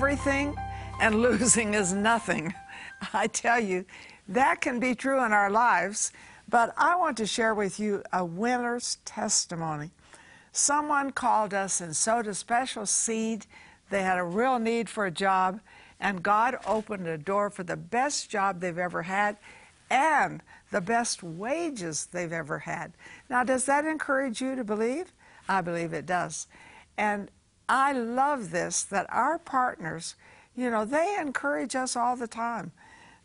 everything and losing is nothing. I tell you, that can be true in our lives, but I want to share with you a winner's testimony. Someone called us and sowed a special seed. They had a real need for a job, and God opened a door for the best job they've ever had and the best wages they've ever had. Now, does that encourage you to believe? I believe it does. And I love this that our partners, you know, they encourage us all the time.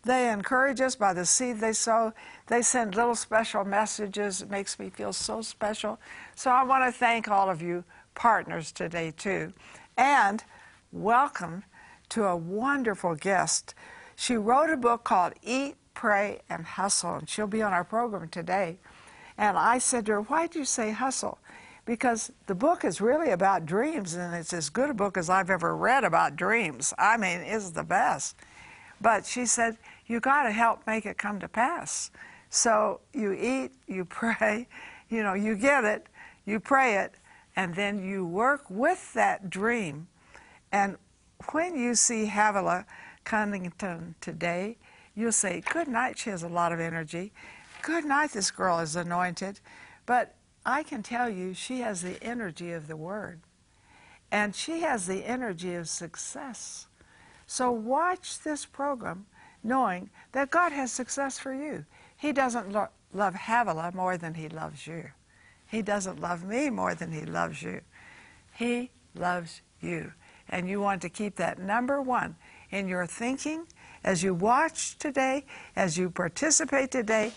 They encourage us by the seed they sow. They send little special messages. It makes me feel so special. So I want to thank all of you partners today, too. And welcome to a wonderful guest. She wrote a book called Eat, Pray, and Hustle, and she'll be on our program today. And I said to her, Why do you say hustle? Because the book is really about dreams, and it's as good a book as I've ever read about dreams. I mean, it's the best. But she said, You got to help make it come to pass. So you eat, you pray, you know, you get it, you pray it, and then you work with that dream. And when you see Havilah Cunnington today, you'll say, Good night, she has a lot of energy. Good night, this girl is anointed. But I can tell you, she has the energy of the Word. And she has the energy of success. So watch this program knowing that God has success for you. He doesn't lo- love Havilah more than he loves you. He doesn't love me more than he loves you. He loves you. And you want to keep that number one in your thinking as you watch today, as you participate today.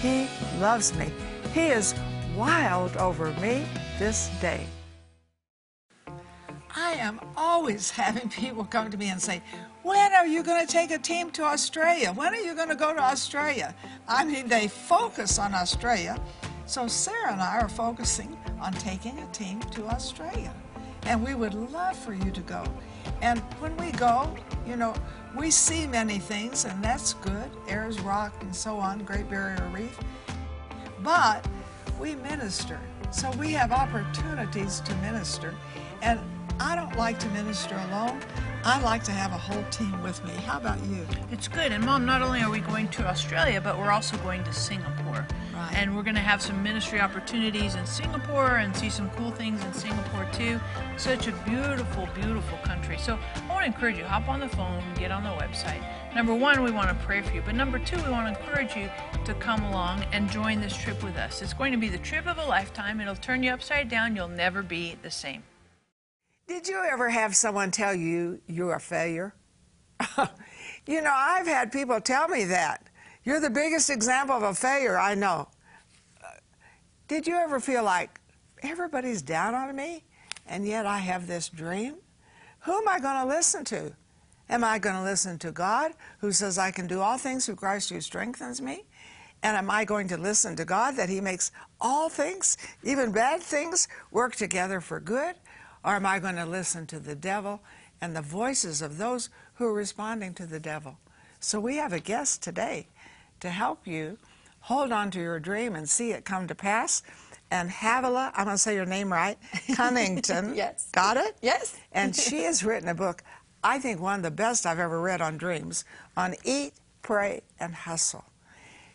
He loves me. He is wild over me this day. I am always having people come to me and say, When are you going to take a team to Australia? When are you going to go to Australia? I mean, they focus on Australia. So Sarah and I are focusing on taking a team to Australia. And we would love for you to go. And when we go, you know, we see many things, and that's good Ayers Rock and so on, Great Barrier Reef. But we minister. So we have opportunities to minister. And I don't like to minister alone. I like to have a whole team with me. How about you? It's good. And mom, not only are we going to Australia, but we're also going to Singapore. Right. And we're going to have some ministry opportunities in Singapore and see some cool things in Singapore too. Such a beautiful, beautiful country. So want to encourage you, hop on the phone, get on the website. Number one, we want to pray for you. But number two, we want to encourage you to come along and join this trip with us. It's going to be the trip of a lifetime. It'll turn you upside down. You'll never be the same. Did you ever have someone tell you you're a failure? you know, I've had people tell me that. You're the biggest example of a failure I know. Did you ever feel like everybody's down on me and yet I have this dream? Who am I going to listen to? Am I going to listen to God who says I can do all things through Christ who strengthens me? And am I going to listen to God that He makes all things, even bad things, work together for good? Or am I going to listen to the devil and the voices of those who are responding to the devil? So we have a guest today to help you hold on to your dream and see it come to pass. And Havilah, I'm going to say your name right, Cunnington. Yes. Got it? Yes. and she has written a book, I think one of the best I've ever read on dreams, on eat, pray, and hustle.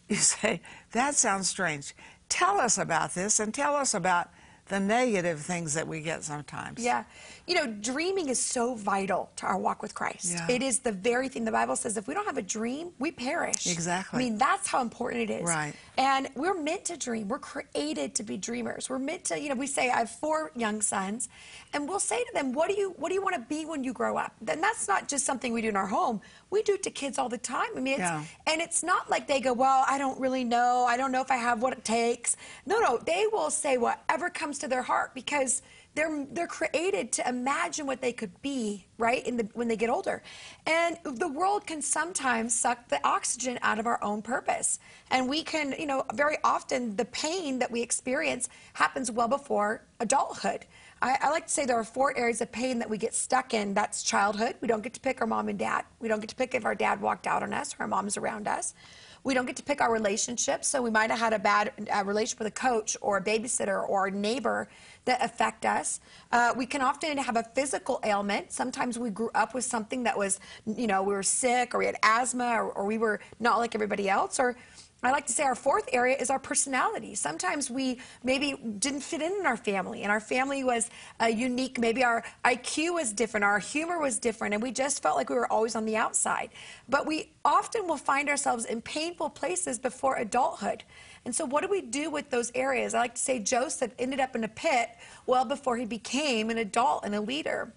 You say, that sounds strange. Tell us about this and tell us about the negative things that we get sometimes. Yeah. You know, dreaming is so vital to our walk with Christ. Yeah. It is the very thing the Bible says if we don't have a dream, we perish. Exactly. I mean, that's how important it is. Right. And we're meant to dream. We're created to be dreamers. We're meant to, you know, we say I have four young sons, and we'll say to them, "What do you what do you want to be when you grow up?" Then that's not just something we do in our home. We do it to kids all the time. I mean, it's, Yeah. and it's not like they go, "Well, I don't really know. I don't know if I have what it takes." No, no, they will say whatever comes to their heart because they're they're created to imagine what they could be, right? In the when they get older, and the world can sometimes suck the oxygen out of our own purpose, and we can, you know, very often the pain that we experience happens well before adulthood. I, I like to say there are four areas of pain that we get stuck in. That's childhood. We don't get to pick our mom and dad. We don't get to pick if our dad walked out on us or our mom's around us. We don't get to pick our relationships. So we might have had a bad uh, relationship with a coach or a babysitter or a neighbor that affect us. Uh, we can often have a physical ailment. Sometimes we grew up with something that was, you know, we were sick or we had asthma or, or we were not like everybody else. Or I like to say our fourth area is our personality. Sometimes we maybe didn't fit in in our family, and our family was uh, unique. Maybe our IQ was different, our humor was different, and we just felt like we were always on the outside. But we often will find ourselves in painful places before adulthood. And so, what do we do with those areas? I like to say Joseph ended up in a pit well before he became an adult and a leader.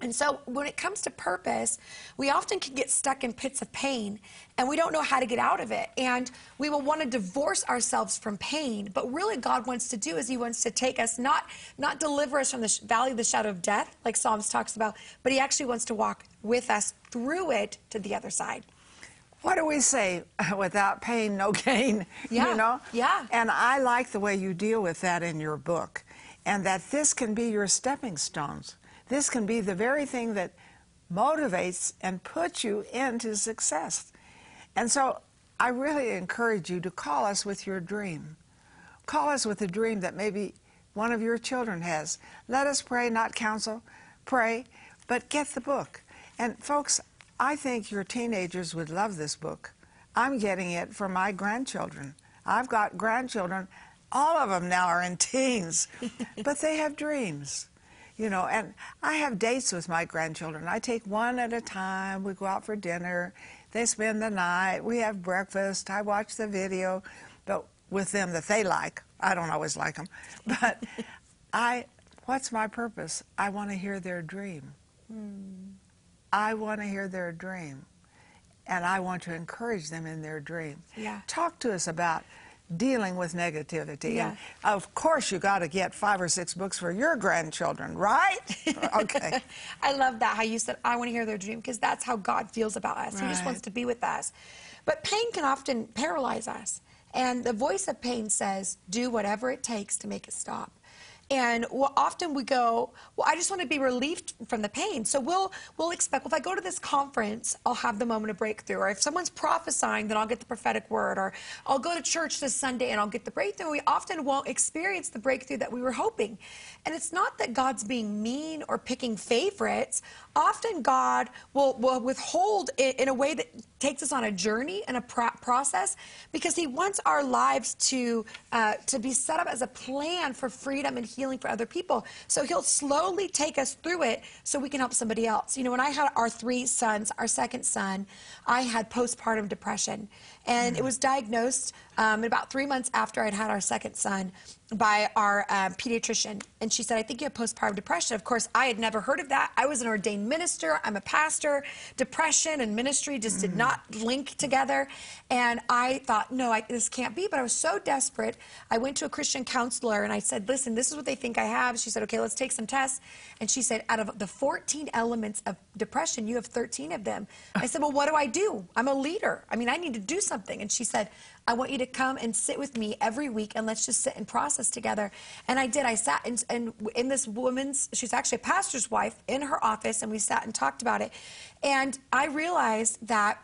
And so, when it comes to purpose, we often can get stuck in pits of pain and we don't know how to get out of it. And we will want to divorce ourselves from pain. But really, God wants to do is He wants to take us, not, not deliver us from the valley of the shadow of death, like Psalms talks about, but He actually wants to walk with us through it to the other side. What do we say? Without pain, no gain. Yeah, You know? yeah. And I like the way you deal with that in your book, and that this can be your stepping stones. This can be the very thing that motivates and puts you into success. And so I really encourage you to call us with your dream. Call us with a dream that maybe one of your children has. Let us pray, not counsel. Pray, but get the book. And folks, I think your teenagers would love this book. I'm getting it for my grandchildren. I've got grandchildren. All of them now are in teens, but they have dreams. You know, and I have dates with my grandchildren. I take one at a time. We go out for dinner. They spend the night. We have breakfast. I watch the video, but with them that they like. I don't always like them, but I. What's my purpose? I want to hear their dream. Hmm. I want to hear their dream, and I want to encourage them in their dream. Yeah. Talk to us about dealing with negativity. Yeah. And of course, you got to get five or six books for your grandchildren, right? okay. I love that how you said, I want to hear their dream because that's how God feels about us. He just wants to be with us. But pain can often paralyze us. And the voice of pain says, do whatever it takes to make it stop. And well, often we go, well, I just want to be relieved from the pain. So we'll we'll expect. Well, if I go to this conference, I'll have the moment of breakthrough. Or if someone's prophesying, then I'll get the prophetic word. Or I'll go to church this Sunday and I'll get the breakthrough. We often won't experience the breakthrough that we were hoping. And it's not that God's being mean or picking favorites. Often God will, will withhold it in a way that takes us on a journey and a pro- process because He wants our lives to uh, to be set up as a plan for freedom and healing for other people. So He'll slowly take us through it so we can help somebody else. You know, when I had our three sons, our second son, I had postpartum depression, and it was diagnosed um, about three months after I'd had our second son by our uh, pediatrician. And she said, I think you have postpartum depression. Of course, I had never heard of that. I was an ordained minister, I'm a pastor. Depression and ministry just did not link together. And I thought, no, I, this can't be. But I was so desperate. I went to a Christian counselor and I said, listen, this is what they think I have. She said, okay, let's take some tests. And she said, out of the 14 elements of depression, you have 13 of them. I said, well, what do I do? I'm a leader. I mean, I need to do something. And she said, I want you to come and sit with me every week and let's just sit and process together. And I did. I sat in, in, in this woman's, she's actually a pastor's wife, in her office, and we sat and talked about it. And I realized that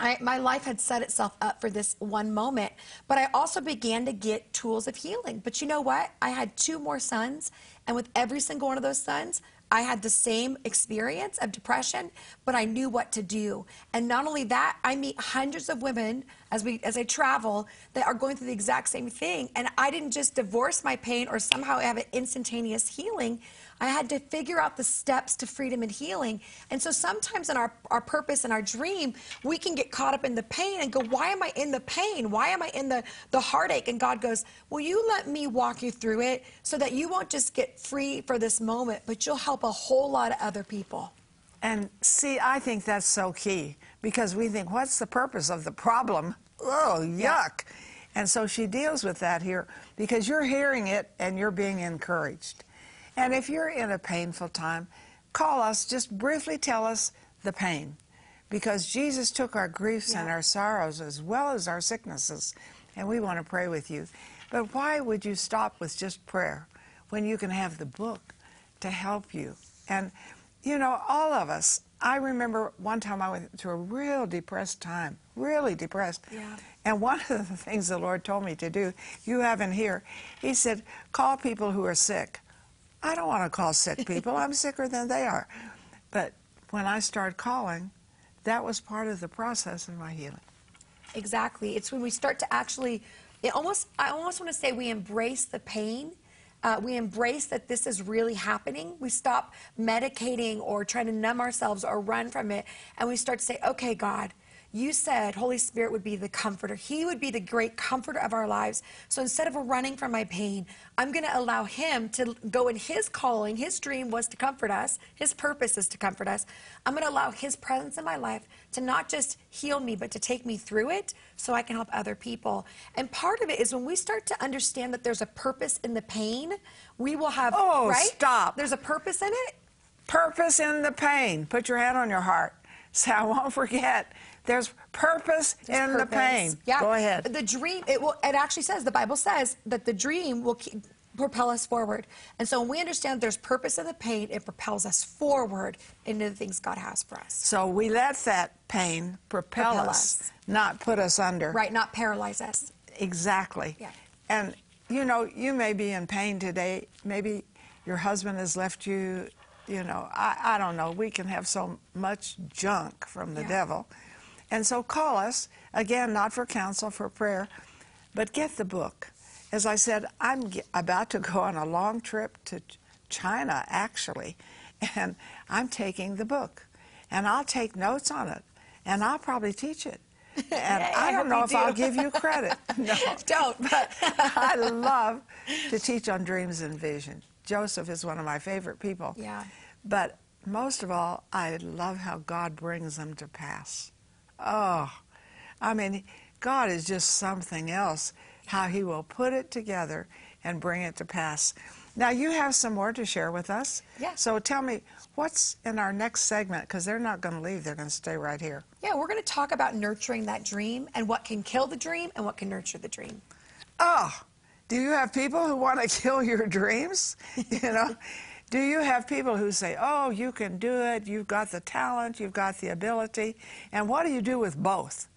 I, my life had set itself up for this one moment, but I also began to get tools of healing. But you know what? I had two more sons, and with every single one of those sons, I had the same experience of depression, but I knew what to do. And not only that, I meet hundreds of women as we as I travel that are going through the exact same thing. And I didn't just divorce my pain or somehow have an instantaneous healing. I had to figure out the steps to freedom and healing. And so sometimes in our, our purpose and our dream, we can get caught up in the pain and go, why am I in the pain? Why am I in the, the heartache? And God goes, will you let me walk you through it so that you won't just get free for this moment, but you'll help a whole lot of other people. And see, I think that's so key because we think, what's the purpose of the problem? Oh, yuck. And so she deals with that here because you're hearing it and you're being encouraged. And if you're in a painful time, call us, just briefly tell us the pain because Jesus took our griefs and our sorrows as well as our sicknesses, and we want to pray with you. But why would you stop with just prayer when you can have the book to help you? And, you know, all of us I remember one time I went through a real depressed time, really depressed. Yeah. And one of the things the Lord told me to do, you haven't here, He said, call people who are sick. I don't want to call sick people. I'm sicker than they are. But when I started calling, that was part of the process of my healing. Exactly. It's when we start to actually, it almost, I almost want to say we embrace the pain. Uh, we embrace that this is really happening. We stop medicating or trying to numb ourselves or run from it. And we start to say, okay, God, you said Holy Spirit would be the comforter. He would be the great comforter of our lives. So instead of running from my pain, I'm going to allow Him to go in His calling. His dream was to comfort us, His purpose is to comfort us. I'm going to allow His presence in my life to not just heal me, but to take me through it so I can help other people. And part of it is when we start to understand that there's a purpose in the pain, we will have, Oh, right? stop. There's a purpose in it. Purpose in the pain. Put your hand on your heart. So I won't forget. There's purpose There's in the pain. Yeah. Go ahead. The dream, it will. It actually says the Bible says that the dream will keep, propel us forward. And so when we understand there's purpose in the pain, it propels us forward into the things God has for us. So we let that pain propel, Propel us, us. not put us under. Right? Not paralyze us. Exactly. Yeah. And you know, you may be in pain today. Maybe your husband has left you. You know, I, I don't know. We can have so much junk from the Yeah. devil. And so call us, again, not for counsel, for prayer, but get the book. As I said, I'm about to go on a long trip to China, actually, and I'm taking the book. And I'll take notes on it, and I'll probably teach it. And Yay, I I don't know if I'll give you credit. No. Don't. But I love to teach on dreams and vision. Joseph is one of my favorite people. Yeah. But most of all, I love how God brings them to pass. Oh, I mean, God is just something else, how He will put it together and bring it to pass. Now, you have some more to share with us. Yeah. So tell me, what's in our next segment? Because they're not going to leave, they're going to stay right here. Yeah, we're going to talk about nurturing that dream and what can kill the dream and what can nurture the dream. Oh, do you have people who want to kill your dreams? You know, do you have people who say, "Oh, you can do it. You've got the talent. You've got the ability." And what do you do with both?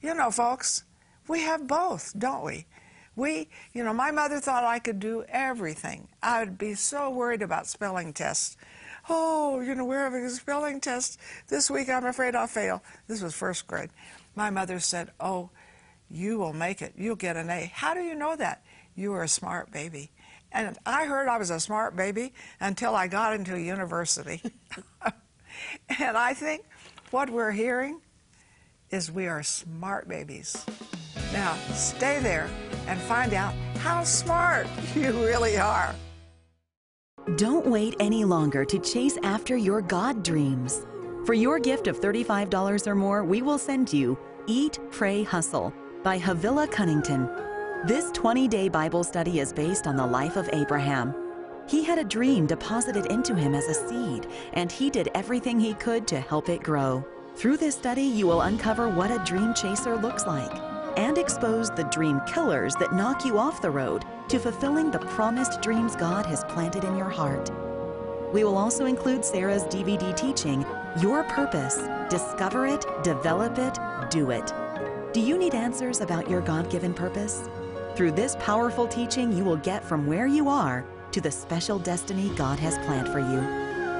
You know, folks, we have both, don't we? We, you know, my mother thought I could do everything. I would be so worried about spelling tests. Oh, you know, we're having a spelling test this week. I'm afraid I'll fail. This was first grade. My mother said, "Oh, you will make it. You'll get an A. How do you know that? You are a smart baby. And I heard I was a smart baby until I got into university. and I think what we're hearing is we are smart babies. Now, stay there and find out how smart you really are. Don't wait any longer to chase after your God dreams. For your gift of $35 or more, we will send you Eat, Pray, Hustle by Havilah Cunnington. This 20 day Bible study is based on the life of Abraham. He had a dream deposited into him as a seed, and he did everything he could to help it grow. Through this study, you will uncover what a dream chaser looks like and expose the dream killers that knock you off the road to fulfilling the promised dreams God has planted in your heart. We will also include Sarah's DVD teaching, Your Purpose Discover It, Develop It, Do It. Do you need answers about your God given purpose? Through this powerful teaching, you will get from where you are to the special destiny God has planned for you.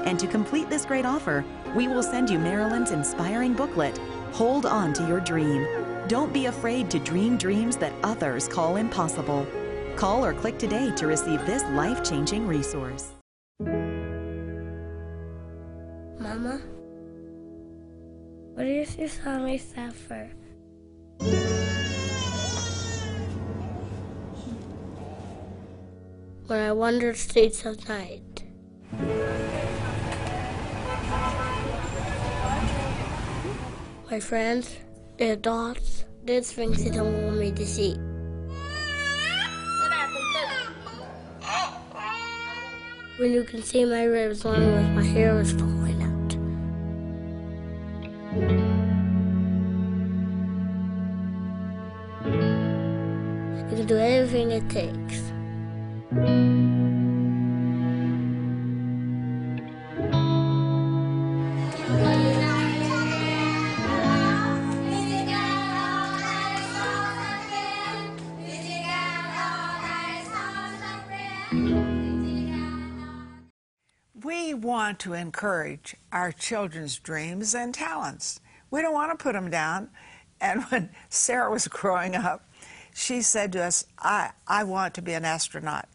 And to complete this great offer, we will send you Marilyn's inspiring booklet, Hold On to Your Dream. Don't be afraid to dream dreams that others call impossible. Call or click today to receive this life changing resource. Mama, what is your song I suffer? When I wander streets of night. My friends, their thoughts, their things they don't want me to see. When you can see my ribs as my hair is falling We want to encourage our children's dreams and talents. We don't want to put them down. And when Sarah was growing up, she said to us, I, I want to be an astronaut.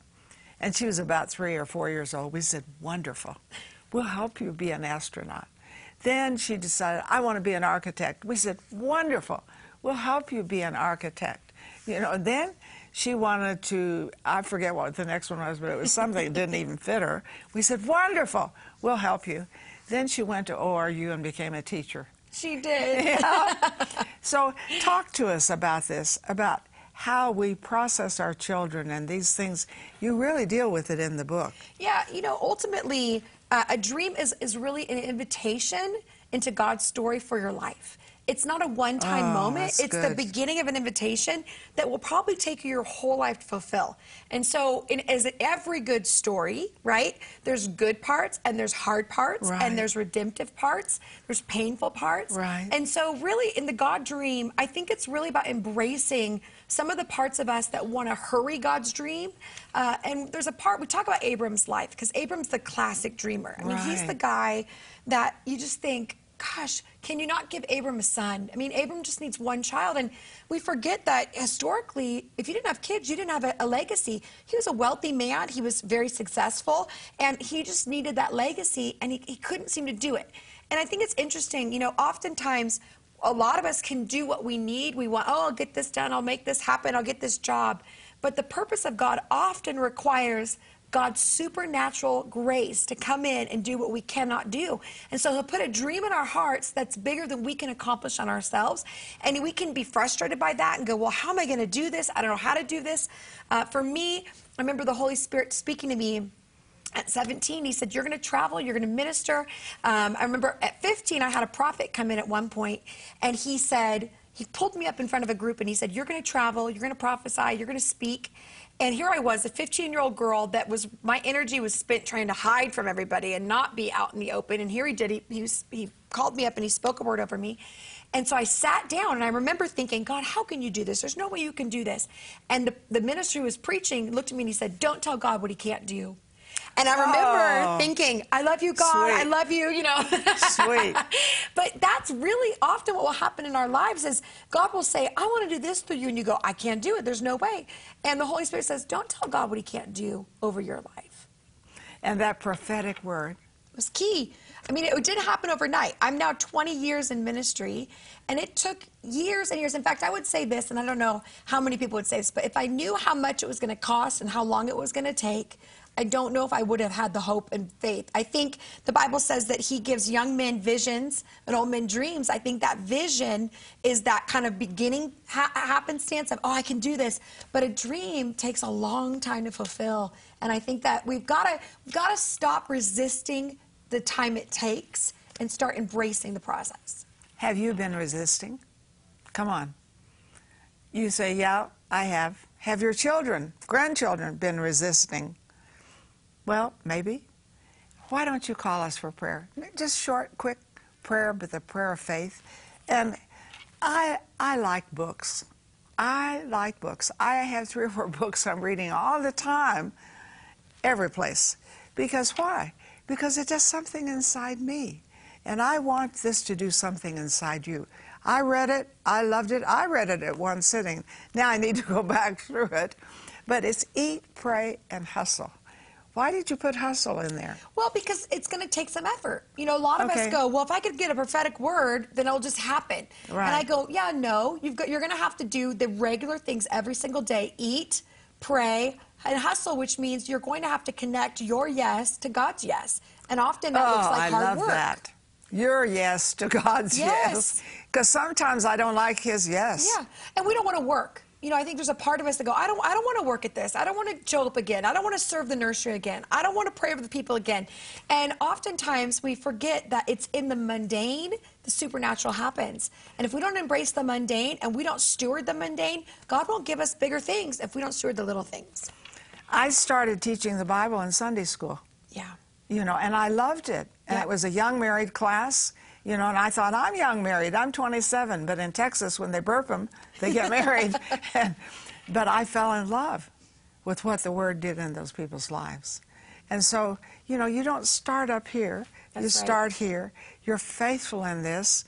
And she was about three or four years old. We said, Wonderful. We'll help you be an astronaut. Then she decided, I want to be an architect. We said, Wonderful. We'll help you be an architect. You know, then she wanted to, I forget what the next one was, but it was something that didn't even fit her. We said, Wonderful. We'll help you. Then she went to ORU and became a teacher. She did. Yeah. so, talk to us about this, about how we process our children and these things. You really deal with it in the book. Yeah, you know, ultimately, uh, a dream is, is really an invitation into God's story for your life. It's not a one time Oh, moment. It's the beginning of an invitation that will probably take you your whole life to fulfill. And so, in, as every good story, right, there's good parts and there's hard parts Right. and there's redemptive parts, there's painful parts. Right. And so, really, in the God dream, I think it's really about embracing some of the parts of us that want to hurry God's dream. Uh, and there's a part, we talk about Abram's life, because Abram's the classic dreamer. I mean, he's the guy that you just think, gosh, can you not give Abram a son? I mean, Abram just needs one child. And we forget that historically, if you didn't have kids, you didn't have a, a legacy. He was a wealthy man, he was very successful, and he just needed that legacy, and he, he couldn't seem to do it. And I think it's interesting, you know, oftentimes, a lot of us can do what we need. We want, oh, I'll get this done, I'll make this happen, I'll get this job. But the purpose of God often requires God's supernatural grace to come in and do what we cannot do. And so He'll put a dream in our hearts that's bigger than we can accomplish on ourselves. And we can be frustrated by that and go, well, how am I going to do this? I don't know how to do this. Uh, for me, I remember the Holy Spirit speaking to me at 17, he said, You're going to travel, you're going to minister. Um, I remember at 15, I had a prophet come in at one point, and he said, He pulled me up in front of a group and he said, You're going to travel, you're going to prophesy, you're going to speak. And here I was, a 15 year old girl that was, my energy was spent trying to hide from everybody and not be out in the open. And here he did, he, he, was, he called me up and he spoke a word over me. And so I sat down and I remember thinking, God, how can you do this? There's no way you can do this. And the, the minister who was preaching looked at me and he said, Don't tell God what he can't do. And I remember Oh. thinking, I love you, God. I love you, you know. Sweet. but that's really often what will happen in our lives is God will say, I want to do this through you. And you go, I can't do it. There's no way. And the Holy Spirit says, don't tell God what he can't do over your life. And that prophetic word. Was key. I mean, it didn't happen overnight. I'm now 20 years in ministry, and it took years and years. In fact, I would say this, and I don't know how many people would say this, but if I knew how much it was going to cost and how long it was going to take, I don't know if I would have had the hope and faith. I think the Bible says that He gives young men visions and old men dreams. I think that vision is that kind of beginning ha- happenstance of, oh, I can do this. But a dream takes a long time to fulfill. And I think that we've got to we've got to stop resisting the time it takes and start embracing the process. Have you been resisting? Come on. You say, Yeah, I have. Have your children, grandchildren, been resisting? Well, maybe. Why don't you call us for prayer? Just short, quick prayer, but the prayer of faith. And I, I like books. I like books. I have three or four books I'm reading all the time, every place. Because why? Because it does something inside me. And I want this to do something inside you. I read it, I loved it, I read it at one sitting. Now I need to go back through it. But it's eat, pray, and hustle. Why did you put hustle in there? Well, because it's going to take some effort. You know, a lot of Okay. us go, well, if I could get a prophetic word, then it'll just happen. Right. And I go, yeah, no, you've got, you're going to have to do the regular things every single day eat, pray, and hustle, which means you're going to have to connect your yes to God's yes. And often that looks oh, like I hard love work. that. Your yes to God's Yes. yes. Because sometimes I don't like his yes. Yeah, and we don't want to work. You know, I think there's a part of us that go, I don't, I don't want to work at this. I don't want to show up again. I don't want to serve the nursery again. I don't want to pray over the people again. And oftentimes we forget that it's in the mundane the supernatural happens. And if we don't embrace the mundane and we don't steward the mundane, God won't give us bigger things if we don't steward the little things. I started teaching the Bible in Sunday school. Yeah. you know, and I loved it. And Yeah. it was a young married class, you know, and I thought, I'm young married, I'm 27, but in Texas, when they burp them, they get married. and, but I fell in love with what the Word did in those people's lives. And so, you know, you don't start up here, you That's right. start here. You're faithful in this,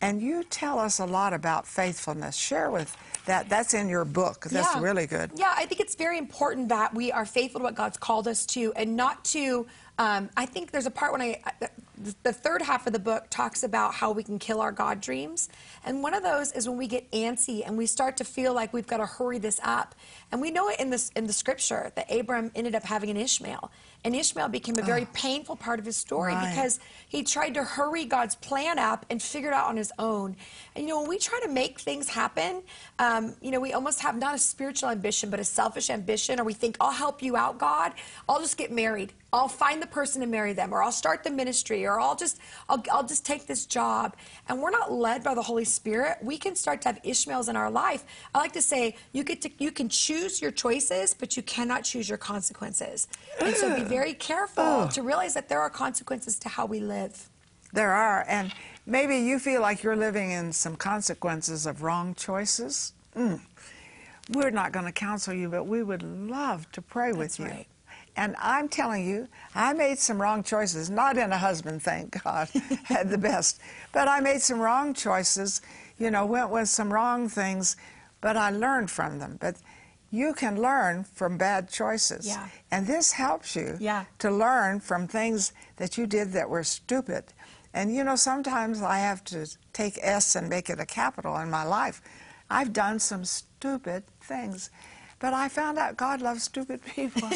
and you tell us a lot about faithfulness. Share with that. That's in your book. That's Yeah. really good. Yeah, I think it's very important that we are faithful to what God's called us to and not to. Um, I think there's a part when I, the third half of the book talks about how we can kill our God dreams. And one of those is when we get antsy and we start to feel like we've got to hurry this up. And we know it in, this, in the scripture that Abram ended up having an Ishmael. And Ishmael became a very painful part of his story Right. because he tried to hurry God's plan up and figure it out on his own. And you know, when we try to make things happen, um, you know, we almost have not a spiritual ambition, but a selfish ambition, or we think, I'll help you out, God. I'll just get married. I'll find the person and marry them, or I'll start the ministry, or I'll just, I'll, I'll just take this job. And we're not led by the Holy Spirit. We can start to have Ishmaels in our life. I like to say, you get to, you can choose your choices, but you cannot choose your consequences. And so be very careful to realize that there are consequences to how we live. There are, and maybe you feel like you're living in some consequences of wrong choices. Mm. We're not going to counsel you, but we would love to pray with you. right. And I'm telling you, I made some wrong choices, not in a husband, thank God, had the best. But I made some wrong choices, you know, went with some wrong things, but I learned from them. But you can learn from bad choices. Yeah. And this helps you Yeah. to learn from things that you did that were stupid. And you know, sometimes I have to take S and make it a capital in my life. I've done some stupid things. But I found out God loves stupid people.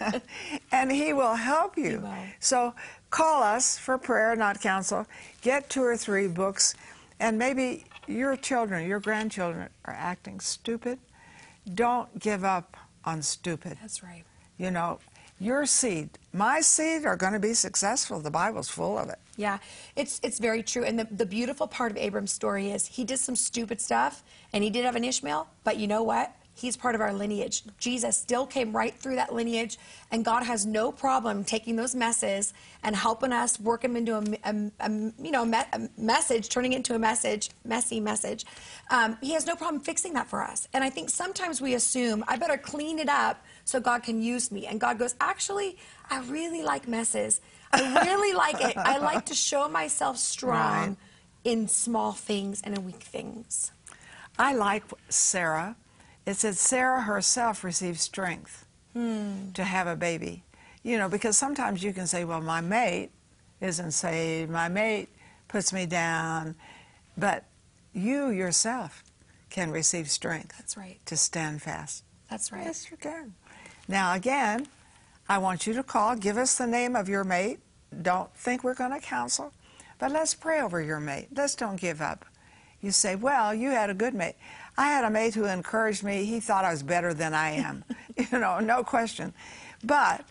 and He will help you. will. So call us for prayer, not counsel. Get two or three books. And maybe your children, your grandchildren are acting stupid. Don't give up on stupid. That's right. You know, your seed, my seed are going to be successful. The Bible's full of it. Yeah, it's it's very true. And the, the beautiful part of Abram's story is he did some stupid stuff and he did have an Ishmael, but you know what? He's part of our lineage. Jesus still came right through that lineage, and God has no problem taking those messes and helping us work them into a, a- a- you know me- a message, turning it into a message, messy message. Um, he has no problem fixing that for us. And I think sometimes we assume I better clean it up so God can use me. And God goes, actually, I really like messes. I really like it. I like to show myself strong Right. in small things and in weak things. I like Sarah. It said Sarah herself received strength hmm. to have a baby. You know, because sometimes you can say, well, my mate isn't saved, my mate puts me down. But you yourself can receive strength That's right. to stand fast. That's right. Yes, you can. Now, again, I want you to call. Give us the name of your mate. Don't think we're going to counsel, but let's pray over your mate. Let's don't give up. You say, Well, you had a good mate. I had a mate who encouraged me. He thought I was better than I am. you know, no question. But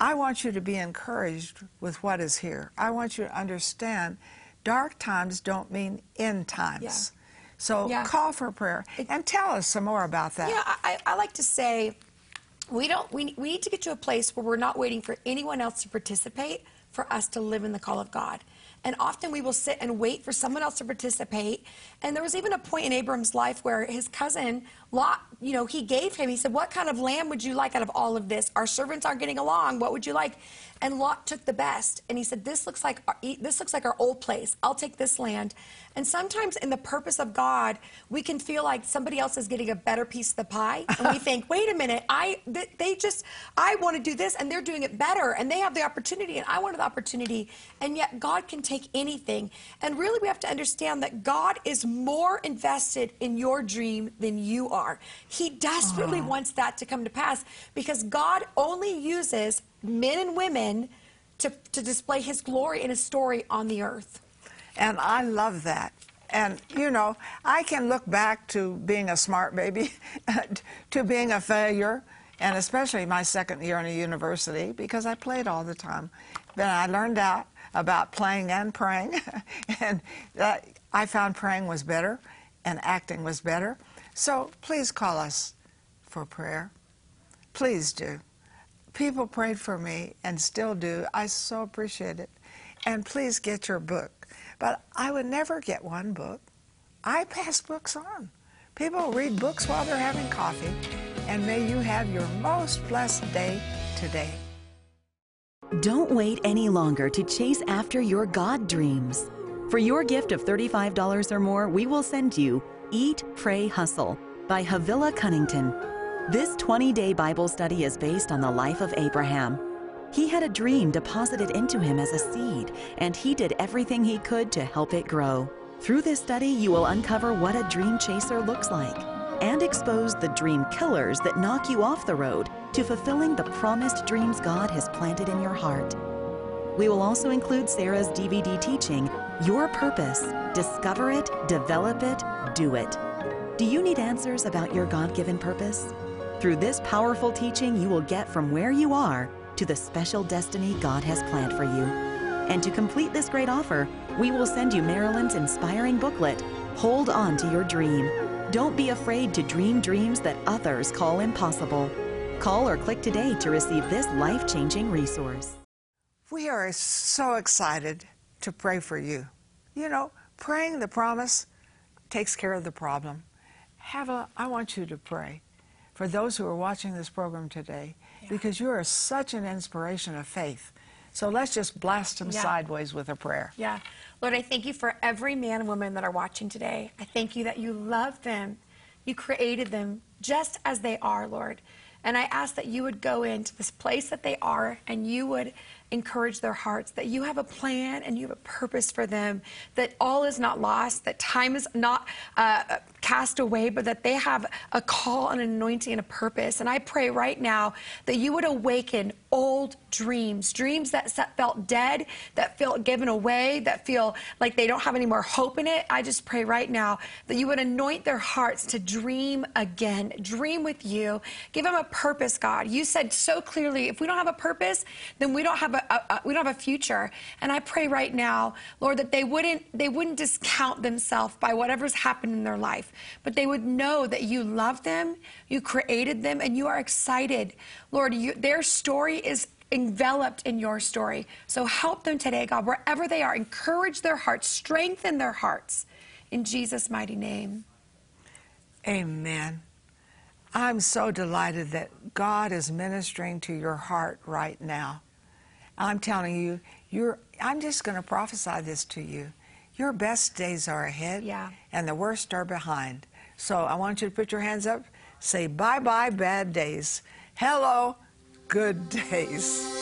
I want you to be encouraged with what is here. I want you to understand dark times don't mean end times. Yeah. So Yeah. call for prayer and tell us some more about that. Yeah, I, I like to say we don't we, we need to get to a place where we're not waiting for anyone else to participate for us to live in the call of God. And often we will sit and wait for someone else to participate. And there was even a point in Abram's life where his cousin Lot, you know, he gave him, he said, What kind of lamb would you like out of all of this? Our servants aren't getting along. What would you like? And Lot took the best. And he said, This looks like our, this looks like our old place. I'll take this land. And sometimes in the purpose of God, we can feel like somebody else is getting a better piece of the pie. And we think, wait a minute, I th- they just I want to do this and they're doing it better and they have the opportunity and I wanted the opportunity. And yet God can take anything. And really we have to understand that God is more invested in your dream than you are. He desperately ah. wants that to come to pass because God only uses men and women to, to display his glory and his story on the earth. And I love that. And, you know, I can look back to being a smart baby, to being a failure, and especially my second year in a university because I played all the time. Then I learned out about playing and praying, and that I found praying was better and acting was better. So please call us for prayer. Please do. People prayed for me and still do. I so appreciate it. And please get your book. But I would never get one book. I pass books on. People read books while they're having coffee. And may you have your most blessed day today. Don't wait any longer to chase after your God dreams. For your gift of $35 or more, we will send you Eat, Pray, Hustle by Havilah Cunnington. This 20 day Bible study is based on the life of Abraham. He had a dream deposited into him as a seed, and he did everything he could to help it grow. Through this study, you will uncover what a dream chaser looks like and expose the dream killers that knock you off the road to fulfilling the promised dreams God has planted in your heart. We will also include Sarah's DVD teaching, Your Purpose Discover It, Develop It, Do It. Do you need answers about your God given purpose? Through this powerful teaching, you will get from where you are to the special destiny God has planned for you. And to complete this great offer, we will send you Marilyn's inspiring booklet, Hold On to Your Dream. Don't be afraid to dream dreams that others call impossible. Call or click today to receive this life changing resource. We are so excited to pray for you. You know, praying the promise takes care of the problem. Have a, I want you to pray for those who are watching this program today because you are such an inspiration of faith. So let's just blast them Yeah. sideways with a prayer. Yeah. Lord, I thank you for every man and woman that are watching today. I thank you that you love them. You created them just as they are, Lord. And I ask that you would go into this place that they are and you would encourage their hearts, that you have a plan and you have a purpose for them, that all is not lost, that time is not uh, cast away, but that they have a call, an anointing, and a purpose. And I pray right now that you would awaken old dreams, dreams that felt dead, that felt given away, that feel like they don't have any more hope in it. I just pray right now that you would anoint their hearts to dream again, dream with you, give them a purpose, God. You said so clearly, if we don't have a purpose, then we don't have a, a, a we don't have a future. And I pray right now, Lord, that they wouldn't they wouldn't discount themselves by whatever's happened in their life, but they would know that you love them, you created them, and you are excited, Lord. You, their story is enveloped in your story. So help them today, God, wherever they are. Encourage their hearts, strengthen their hearts. In Jesus' mighty name. Amen. I'm so delighted that God is ministering to your heart right now. I'm telling you, you're, I'm just going to prophesy this to you. Your best days are ahead, Yeah. and the worst are behind. So I want you to put your hands up, say bye bye, bad days. Hello, good days.